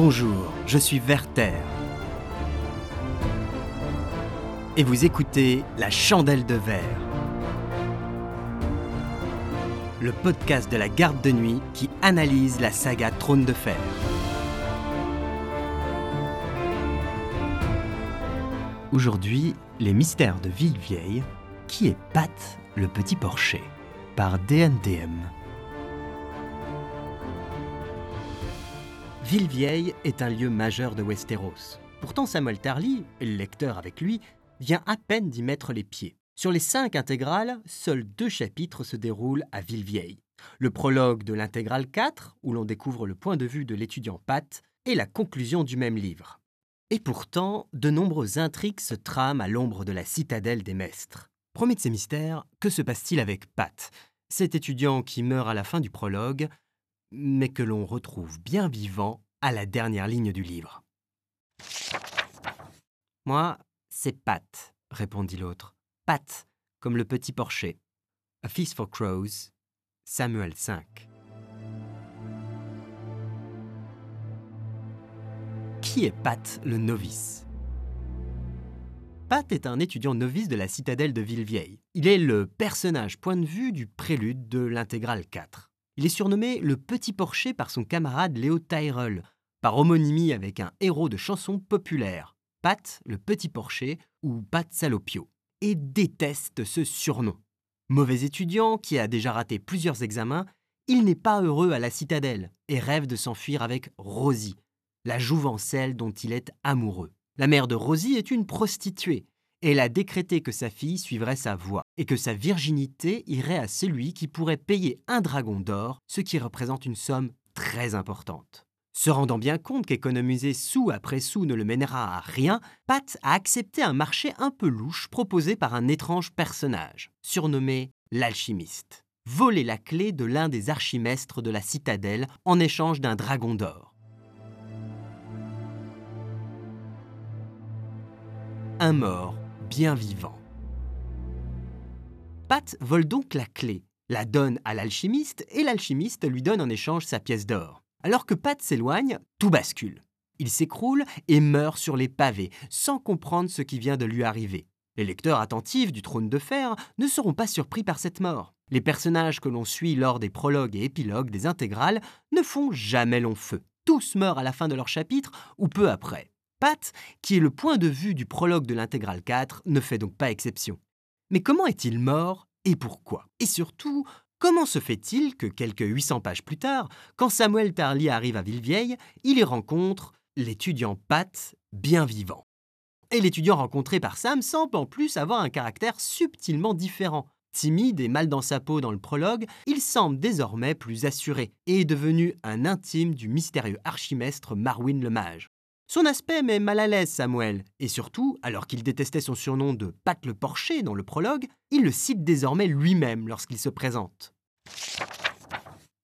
Bonjour, je suis Werther. Et vous écoutez La Chandelle de Verre. Le podcast de la garde de nuit qui analyse la saga Trône de Fer. Aujourd'hui, les mystères de Villevieille, qui est Pat le petit porcher, par DNDM. Villevieille est un lieu majeur de Westeros. Pourtant, Samuel Tarly, le lecteur avec lui, vient à peine d'y mettre les pieds. Sur les cinq intégrales, seuls deux chapitres se déroulent à Villevieille. Le prologue de l'intégrale 4, où l'on découvre le point de vue de l'étudiant Pat, et la conclusion du même livre. Et pourtant, de nombreuses intrigues se trament à l'ombre de la citadelle des Mestres. Premier de ces mystères, que se passe-t-il avec Pat, cet étudiant qui meurt à la fin du prologue, mais que l'on retrouve bien vivant à la dernière ligne du livre. Moi, c'est Pat, répondit l'autre. Pat, comme le petit porcher. A Feast for Crows, Samuel 5. Qui est Pat le novice? Pat est un étudiant novice de la citadelle de Villevieille. Il est le personnage point de vue du prélude de l'intégrale 4. Il est surnommé le Petit Porcher par son camarade Léo Tyrell, par homonymie avec un héros de chanson populaire, Pat le Petit Porcher ou Pat Salopio, et déteste ce surnom. Mauvais étudiant qui a déjà raté plusieurs examens, il n'est pas heureux à la citadelle et rêve de s'enfuir avec Rosie, la jouvencelle dont il est amoureux. La mère de Rosie est une prostituée elle a décrété que sa fille suivrait sa voie et que sa virginité irait à celui qui pourrait payer un dragon d'or, ce qui représente une somme très importante. Se rendant bien compte qu'économiser sou après sou ne le mènera à rien, Pat a accepté un marché un peu louche proposé par un étrange personnage, surnommé l'alchimiste. Voler la clé de l'un des archimestres de la citadelle en échange d'un dragon d'or. Un mort bien vivant. Pat vole donc la clé, la donne à l'alchimiste et l'alchimiste lui donne en échange sa pièce d'or. Alors que Pat s'éloigne, tout bascule. Il s'écroule et meurt sur les pavés, sans comprendre ce qui vient de lui arriver. Les lecteurs attentifs du trône de fer ne seront pas surpris par cette mort. Les personnages que l'on suit lors des prologues et épilogues des intégrales ne font jamais long feu. Tous meurent à la fin de leur chapitre ou peu après. Pat, qui est le point de vue du prologue de l'intégrale 4, ne fait donc pas exception. Mais comment est-il mort et pourquoi? Et surtout, comment se fait-il que quelques 800 pages plus tard, quand Samuel Tarly arrive à Villevieille, il y rencontre l'étudiant Pat bien vivant? Et l'étudiant rencontré par Sam semble en plus avoir un caractère subtilement différent. Timide et mal dans sa peau dans le prologue, il semble désormais plus assuré et est devenu un intime du mystérieux archimestre Marwin le Mage. Son aspect met mal à l'aise Samuel, et surtout, alors qu'il détestait son surnom de Pat le Porcher dans le prologue, il le cite désormais lui-même lorsqu'il se présente.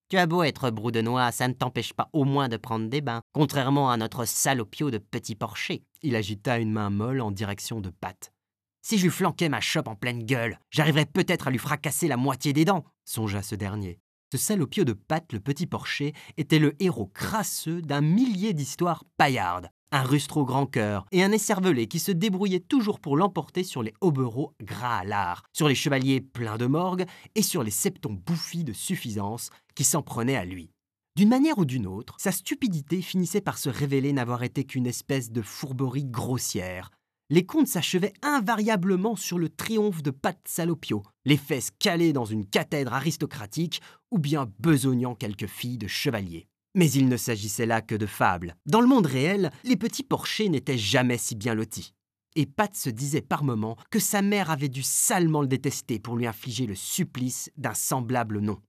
Tu as beau être noix, ça ne t'empêche pas au moins de prendre des bains, contrairement à notre salopio de petit porcher. Il agita une main molle en direction de Pat. Si je lui flanquais ma chope en pleine gueule, j'arriverais peut-être à lui fracasser la moitié des dents, songea ce dernier. Ce salopio de Pat le petit porcher était le héros crasseux d'un millier d'histoires paillardes, un rustro grand cœur et un écervelé qui se débrouillait toujours pour l'emporter sur les hobereaux gras à l'art, sur les chevaliers pleins de morgue et sur les septons bouffis de suffisance qui s'en prenaient à lui. D'une manière ou d'une autre, sa stupidité finissait par se révéler n'avoir été qu'une espèce de fourberie grossière, les contes s'achevaient invariablement sur le triomphe de Pat Salopio, les fesses calées dans une cathèdre aristocratique ou bien besognant quelques filles de chevaliers. Mais il ne s'agissait là que de fables. Dans le monde réel, les petits porchers n'étaient jamais si bien lotis. Et Pat se disait par moments que sa mère avait dû salement le détester pour lui infliger le supplice d'un semblable nom.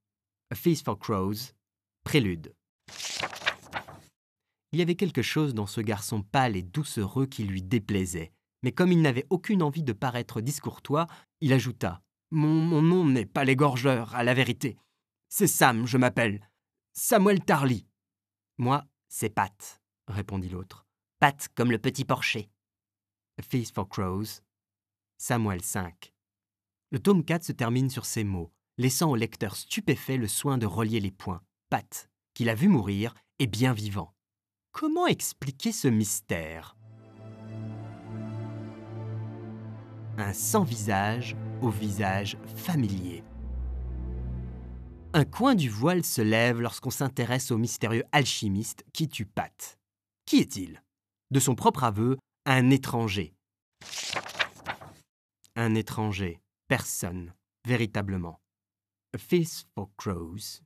A Feast for Crows, Prélude. Il y avait quelque chose dans ce garçon pâle et doucereux qui lui déplaisait, mais comme il n'avait aucune envie de paraître discourtois, il ajouta Mon, nom n'est pas l'égorgeur, à la vérité. C'est Sam, je m'appelle. Samuel Tarly. Moi, c'est Pat, répondit l'autre. Pat comme le petit porcher. A Feast for Crows, Samuel 5. Le tome 4 se termine sur ces mots, laissant au lecteur stupéfait le soin de relier les points. Pat, qu'il a vu mourir, est bien vivant. Comment expliquer ce mystère? Un sans-visage au visage familier. Un coin du voile se lève lorsqu'on s'intéresse au mystérieux alchimiste qui tue Pat. Qui est-il? De son propre aveu, un étranger. Un étranger, personne, véritablement. A Feast for Crows,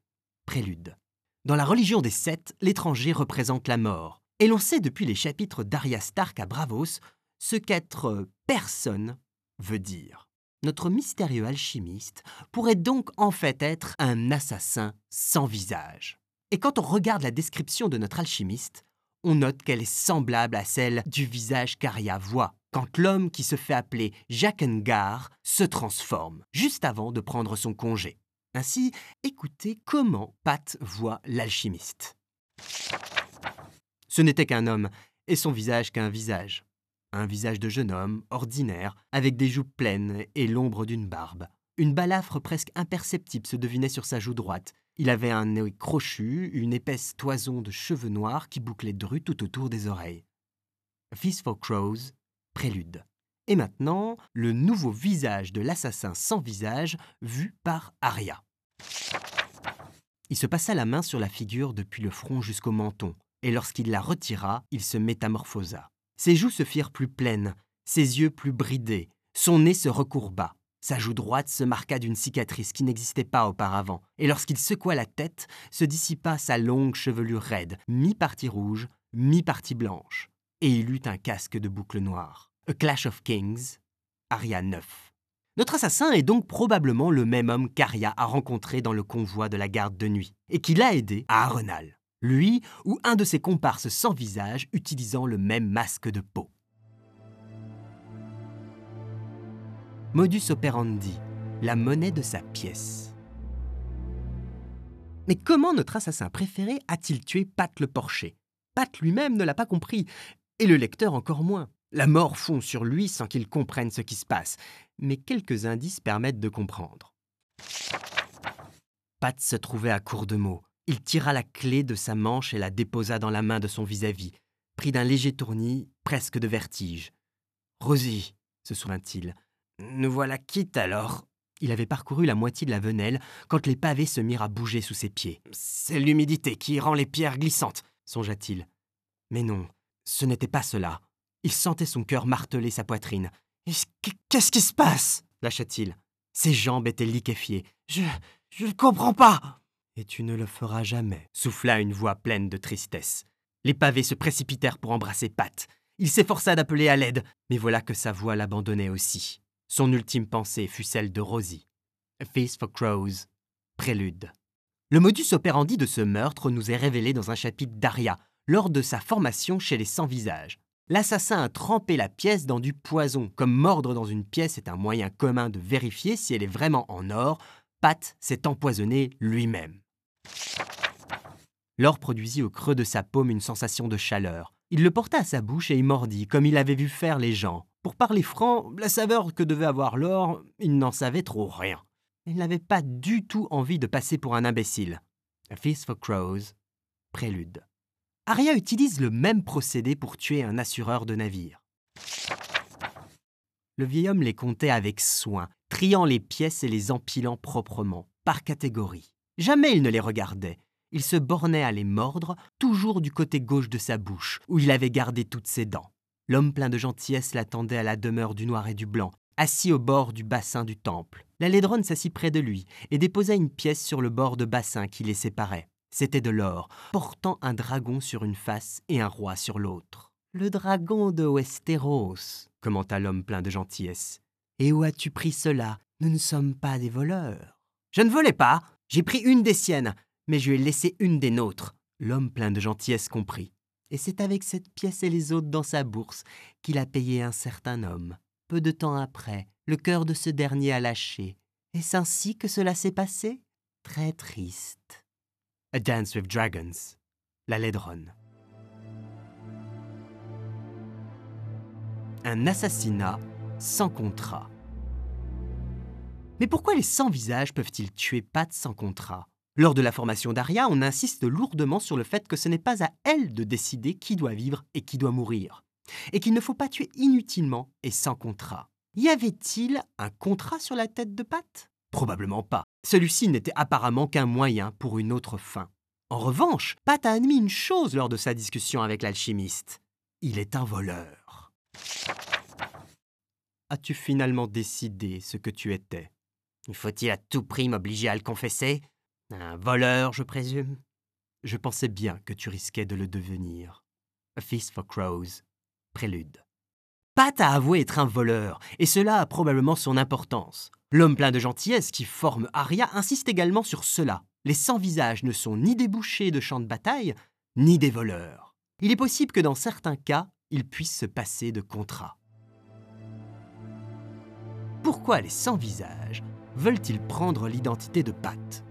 prélude. Dans la religion des Sept, l'étranger représente la mort. Et l'on sait depuis les chapitres d'Arya Stark à Bravos ce qu'être personne veut dire. Notre mystérieux alchimiste pourrait donc en fait être un assassin sans visage. Et quand on regarde la description de notre alchimiste, on note qu'elle est semblable à celle du visage qu'Arya voit quand l'homme qui se fait appeler Jakengar se transforme, juste avant de prendre son congé. Ainsi, écoutez comment Pat voit l'alchimiste. Ce n'était qu'un homme, et son visage qu'un visage. Un visage de jeune homme, ordinaire, avec des joues pleines et l'ombre d'une barbe. Une balafre presque imperceptible se devinait sur sa joue droite. Il avait un nez crochu, une épaisse toison de cheveux noirs qui bouclait dru tout autour des oreilles. Feast for Crows, prélude. Et maintenant, le nouveau visage de l'assassin sans visage vu par Arya. Il se passa la main sur la figure depuis le front jusqu'au menton, et lorsqu'il la retira, il se métamorphosa. Ses joues se firent plus pleines, ses yeux plus bridés, son nez se recourba. Sa joue droite se marqua d'une cicatrice qui n'existait pas auparavant, et lorsqu'il secoua la tête, se dissipa sa longue chevelure raide, mi-partie rouge, mi-partie blanche, et il eut un casque de boucles noires. A Clash of Kings, Aria 9. Notre assassin est donc probablement le même homme qu'Aria a rencontré dans le convoi de la garde de nuit, et qui l'a aidé à Arenal lui ou un de ses comparses sans visage utilisant le même masque de peau. Modus operandi, la monnaie de sa pièce. Mais comment notre assassin préféré a-t-il tué Pat le Porcher? Pat lui-même ne l'a pas compris, et le lecteur encore moins. La mort fond sur lui sans qu'il comprenne ce qui se passe, mais quelques indices permettent de comprendre. Pat se trouvait à court de mots. Il tira la clé de sa manche et la déposa dans la main de son vis-à-vis, pris d'un léger tournis, presque de vertige. Rosie, se souvint-il, nous voilà quittes alors. Il avait parcouru la moitié de la venelle quand les pavés se mirent à bouger sous ses pieds. C'est l'humidité qui rend les pierres glissantes, songea-t-il. Mais non, ce n'était pas cela. Il sentait son cœur marteler sa poitrine. Qu'est-ce qui se passe? lâcha-t-il. Ses jambes étaient liquéfiées. Je. je ne comprends pas. Et tu ne le feras jamais, souffla une voix pleine de tristesse. Les pavés se précipitèrent pour embrasser Pat. Il s'efforça d'appeler à l'aide, mais voilà que sa voix l'abandonnait aussi. Son ultime pensée fut celle de Rosie. A Feast for Crows. Prélude. Le modus operandi de ce meurtre nous est révélé dans un chapitre d'Aria, lors de sa formation chez les Sans-Visages. L'assassin a trempé la pièce dans du poison. Comme mordre dans une pièce est un moyen commun de vérifier si elle est vraiment en or, Pat s'est empoisonné lui-même. L'or produisit au creux de sa paume une sensation de chaleur. Il le porta à sa bouche et y mordit, comme il avait vu faire les gens. Pour parler franc, la saveur que devait avoir l'or, il n'en savait trop rien. Il n'avait pas du tout envie de passer pour un imbécile. A Feast for Crows, prélude. Aria utilise le même procédé pour tuer un assureur de navire. Le vieil homme les comptait avec soin, triant les pièces et les empilant proprement, par catégorie. Jamais il ne les regardait. Il se bornait à les mordre, toujours du côté gauche de sa bouche, où il avait gardé toutes ses dents. L'homme plein de gentillesse l'attendait à la demeure du noir et du blanc, assis au bord du bassin du temple. La laidronne s'assit près de lui et déposa une pièce sur le bord de bassin qui les séparait. C'était de l'or, portant un dragon sur une face et un roi sur l'autre. Le dragon de Westeros, commenta l'homme plein de gentillesse. Et où as-tu pris cela? Nous ne sommes pas des voleurs. Je ne volais pas, j'ai pris une des siennes, mais je lui ai laissé une des nôtres. L'homme plein de gentillesse comprit. Et c'est avec cette pièce et les autres dans sa bourse qu'il a payé un certain homme. Peu de temps après, le cœur de ce dernier a lâché. Est-ce ainsi que cela s'est passé? Très triste. A Dance with Dragons. La Laidronne. Un assassinat sans contrat. Mais pourquoi les sans-visages peuvent-ils tuer Pat sans contrat? Lors de la formation d'Aria, on insiste lourdement sur le fait que ce n'est pas à elle de décider qui doit vivre et qui doit mourir, et qu'il ne faut pas tuer inutilement et sans contrat. Y avait-il un contrat sur la tête de Pat? Probablement pas. Celui-ci n'était apparemment qu'un moyen pour une autre fin. En revanche, Pat a admis une chose lors de sa discussion avec l'alchimiste. Il est un voleur. As-tu finalement décidé ce que tu étais? Faut-il à tout prix m'obliger à le confesser? Un voleur, je présume? Je pensais bien que tu risquais de le devenir. A Feast for Crows. Prélude. Pat a avoué être un voleur, et cela a probablement son importance. L'homme plein de gentillesse qui forme Arya insiste également sur cela. Les sans-visages ne sont ni des bouchers de champs de bataille, ni des voleurs. Il est possible que dans certains cas, ils puissent se passer de contrat. Pourquoi les sans-visages veulent-ils prendre l'identité de Pat?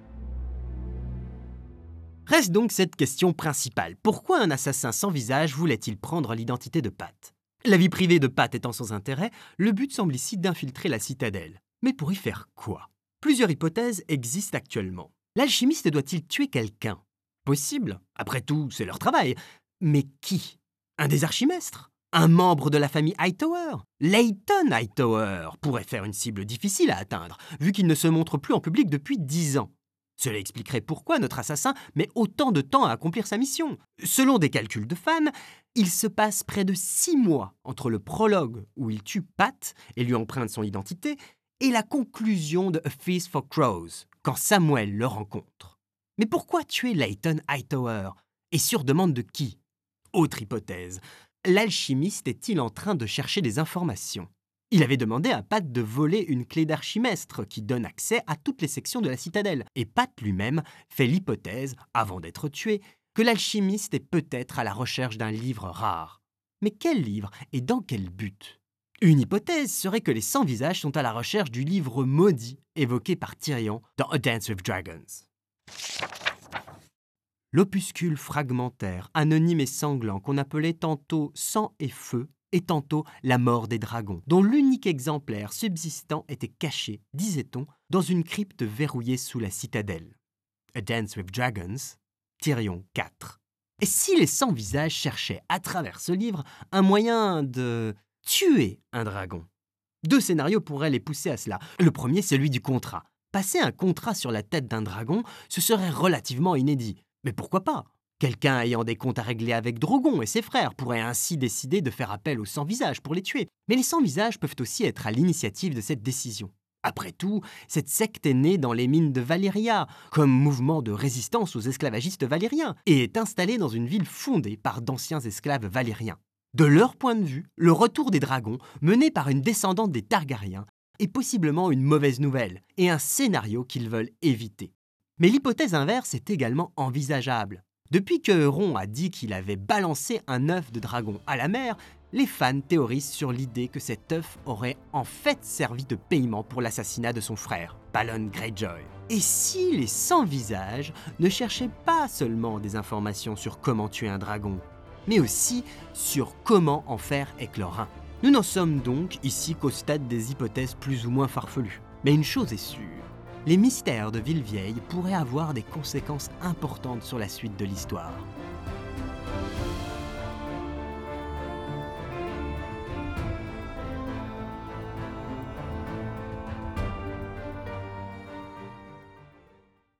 Reste donc cette question principale. Pourquoi un assassin sans visage voulait-il prendre l'identité de Pat? La vie privée de Pat étant sans intérêt, le but semble ici d'infiltrer la citadelle. Mais pour y faire quoi? Plusieurs hypothèses existent actuellement. L'alchimiste doit-il tuer quelqu'un? Possible. Après tout, c'est leur travail. Mais qui? Un des archimestres? Un membre de la famille Hightower Leighton Hightower pourrait faire une cible difficile à atteindre, vu qu'il ne se montre plus en public depuis dix ans. Cela expliquerait pourquoi notre assassin met autant de temps à accomplir sa mission. Selon des calculs de fans, il se passe près de six mois entre le prologue où il tue Pat et lui emprunte son identité et la conclusion de A Feast for Crows, quand Samuel le rencontre. Mais pourquoi tuer Leighton Hightower? Et sur demande de qui? Autre hypothèse. L'alchimiste est-il en train de chercher des informations? Il avait demandé à Pat de voler une clé d'archimestre qui donne accès à toutes les sections de la citadelle. Et Pat lui-même fait l'hypothèse, avant d'être tué, que l'alchimiste est peut-être à la recherche d'un livre rare. Mais quel livre et dans quel but? Une hypothèse serait que les sans-visages sont à la recherche du livre maudit évoqué par Tyrion dans A Dance with Dragons. L'opuscule fragmentaire, anonyme et sanglant qu'on appelait tantôt sang et feu et tantôt la mort des dragons, dont l'unique exemplaire subsistant était caché, disait-on, dans une crypte verrouillée sous la citadelle. A Dance with Dragons, Tyrion 4. Et si les sans-visages cherchaient à travers ce livre un moyen de tuer un dragon? Deux scénarios pourraient les pousser à cela. Le premier, celui du contrat. Passer un contrat sur la tête d'un dragon, ce serait relativement inédit. Mais pourquoi pas? Quelqu'un ayant des comptes à régler avec Drogon et ses frères pourrait ainsi décider de faire appel aux sans-visages pour les tuer. Mais les sans-visages peuvent aussi être à l'initiative de cette décision. Après tout, cette secte est née dans les mines de Valyria, comme mouvement de résistance aux esclavagistes valériens, et est installée dans une ville fondée par d'anciens esclaves valériens. De leur point de vue, le retour des dragons, mené par une descendante des Targaryens, est possiblement une mauvaise nouvelle et un scénario qu'ils veulent éviter. Mais l'hypothèse inverse est également envisageable. Depuis que Euron a dit qu'il avait balancé un œuf de dragon à la mer, les fans théorisent sur l'idée que cet œuf aurait en fait servi de paiement pour l'assassinat de son frère, Balon Greyjoy. Et si les sans-visages ne cherchaient pas seulement des informations sur comment tuer un dragon, mais aussi sur comment en faire éclore Nous n'en sommes donc ici qu'au stade des hypothèses plus ou moins farfelues. Mais une chose est sûre, les mystères de Villevieille pourraient avoir des conséquences importantes sur la suite de l'histoire.